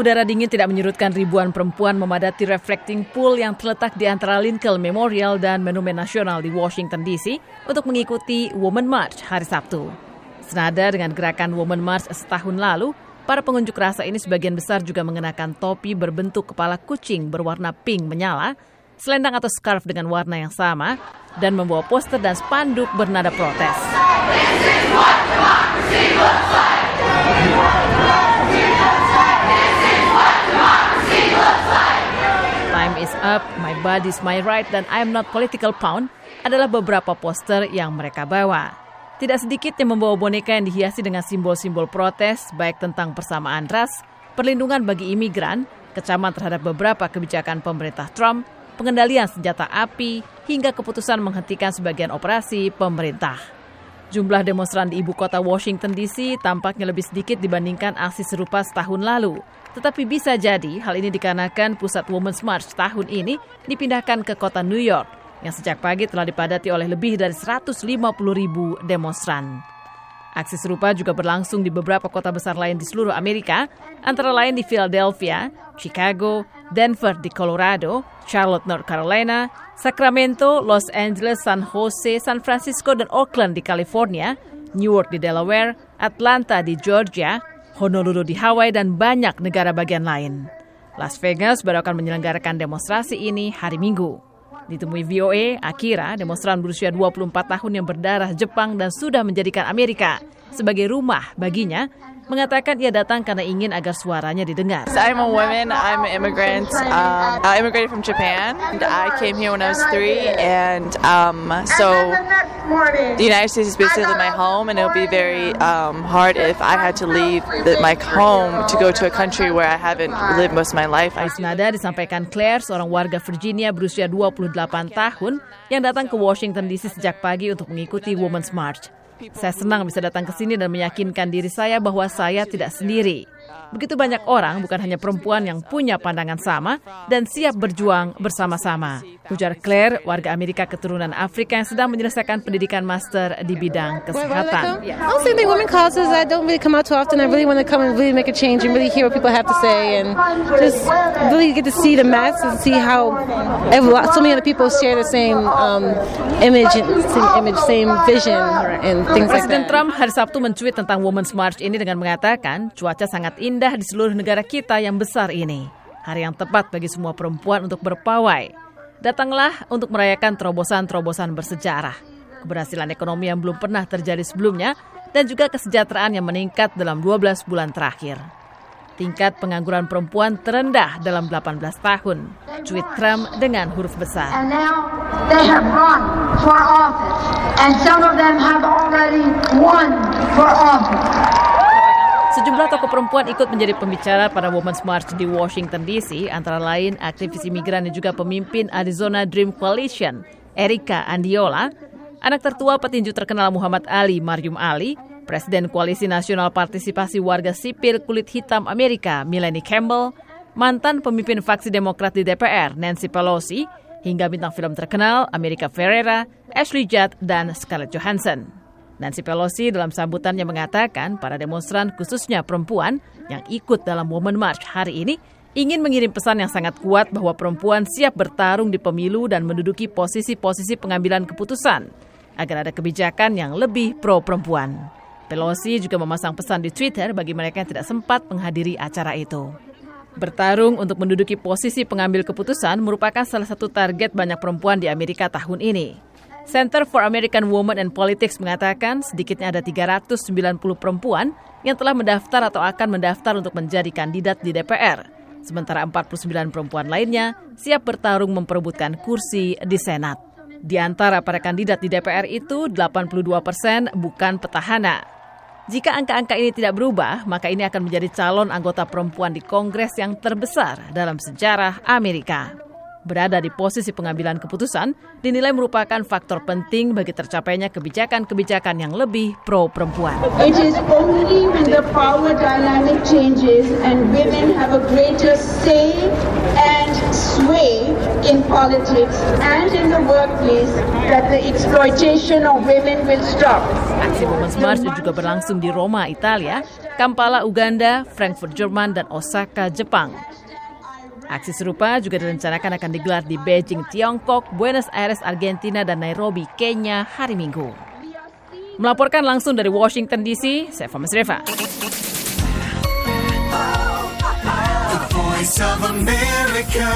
udara dingin tidak menyurutkan ribuan perempuan memadati reflecting pool yang terletak di antara Lincoln Memorial dan Monumen Nasional di Washington DC untuk mengikuti Women March hari Sabtu. Senada dengan gerakan Women March setahun lalu, para pengunjuk rasa ini sebagian besar juga mengenakan topi berbentuk kepala kucing berwarna pink menyala, selendang atau scarf dengan warna yang sama, dan membawa poster dan spanduk bernada protes. Time is up, my body's my right, dan I'm not political pound adalah beberapa poster yang mereka bawa. Tidak sedikit yang membawa boneka yang dihiasi dengan simbol-simbol protes, baik tentang persamaan ras, perlindungan bagi imigran, kecaman terhadap beberapa kebijakan pemerintah Trump, pengendalian senjata api, hingga keputusan menghentikan sebagian operasi pemerintah. Jumlah demonstran di ibu kota Washington DC tampaknya lebih sedikit dibandingkan aksi serupa setahun lalu. Tetapi bisa jadi hal ini dikarenakan pusat Women's March tahun ini dipindahkan ke kota New York yang sejak pagi telah dipadati oleh lebih dari 150 ribu demonstran. Aksi serupa juga berlangsung di beberapa kota besar lain di seluruh Amerika, antara lain di Philadelphia, Chicago, Denver di Colorado, Charlotte, North Carolina, Sacramento, Los Angeles, San Jose, San Francisco, dan Oakland di California, Newark di Delaware, Atlanta di Georgia, Honolulu di Hawaii, dan banyak negara bagian lain. Las Vegas baru akan menyelenggarakan demonstrasi ini hari Minggu. Ditemui VOA, Akira, demonstran berusia 24 tahun yang berdarah Jepang dan sudah menjadikan Amerika sebagai rumah baginya, mengatakan ia datang karena ingin agar suaranya didengar. I'm a woman. I'm an immigrant. Um, I immigrated from Japan. And I came here when I was three, and um, so the United States is basically my home, and it'll be very um, hard if I had to leave the, my home to go to a country where I haven't lived most of my life. Nada disampaikan Claire, seorang warga Virginia berusia 28 tahun yang datang ke Washington DC sejak pagi untuk mengikuti Women's March. Saya senang bisa datang ke sini dan meyakinkan diri saya bahwa saya tidak sendiri. Begitu banyak orang, bukan hanya perempuan yang punya pandangan sama dan siap berjuang bersama-sama. Ujar Claire, warga Amerika keturunan Afrika yang sedang menyelesaikan pendidikan master di bidang kesehatan. I also think women causes I don't really come out too often. I really want to come and really make a change and really hear what people have to say and just really get to see the mass and see how so many other people share the same um, image, same image, same vision and things Presiden like that. Trump hari Sabtu mencuit tentang Women's March ini dengan mengatakan cuaca sangat indah di seluruh negara kita yang besar ini. Hari yang tepat bagi semua perempuan untuk berpawai. Datanglah untuk merayakan terobosan-terobosan bersejarah. Keberhasilan ekonomi yang belum pernah terjadi sebelumnya dan juga kesejahteraan yang meningkat dalam 12 bulan terakhir. Tingkat pengangguran perempuan terendah dalam 18 tahun. Tweet Trump dengan huruf besar. And now they have run for office, and some of them have already won for office. Sejumlah tokoh perempuan ikut menjadi pembicara pada Women's March di Washington DC, antara lain aktivis imigran dan juga pemimpin Arizona Dream Coalition, Erika Andiola, anak tertua petinju terkenal Muhammad Ali Marium Ali, Presiden Koalisi Nasional Partisipasi Warga Sipil Kulit Hitam Amerika Melanie Campbell, mantan pemimpin faksi Demokrat di DPR Nancy Pelosi, hingga bintang film terkenal Amerika Ferrera, Ashley Judd, dan Scarlett Johansson. Nancy Pelosi dalam sambutannya mengatakan para demonstran khususnya perempuan yang ikut dalam Women March hari ini ingin mengirim pesan yang sangat kuat bahwa perempuan siap bertarung di pemilu dan menduduki posisi-posisi pengambilan keputusan agar ada kebijakan yang lebih pro perempuan. Pelosi juga memasang pesan di Twitter bagi mereka yang tidak sempat menghadiri acara itu. Bertarung untuk menduduki posisi pengambil keputusan merupakan salah satu target banyak perempuan di Amerika tahun ini. Center for American Women and Politics mengatakan sedikitnya ada 390 perempuan yang telah mendaftar atau akan mendaftar untuk menjadi kandidat di DPR. Sementara 49 perempuan lainnya siap bertarung memperebutkan kursi di Senat. Di antara para kandidat di DPR itu, 82 persen bukan petahana. Jika angka-angka ini tidak berubah, maka ini akan menjadi calon anggota perempuan di Kongres yang terbesar dalam sejarah Amerika berada di posisi pengambilan keputusan dinilai merupakan faktor penting bagi tercapainya kebijakan-kebijakan yang lebih pro perempuan. It is only when the power dynamic changes and women have a greater say and sway in politics and in the workplace that the exploitation of women will stop. Aksi Women's March juga berlangsung di Roma, Italia, Kampala, Uganda, Frankfurt, Jerman, dan Osaka, Jepang. Aksi serupa juga direncanakan akan digelar di Beijing, Tiongkok, Buenos Aires, Argentina, dan Nairobi, Kenya hari Minggu. Melaporkan langsung dari Washington DC, saya Famas Reva. Voice of America.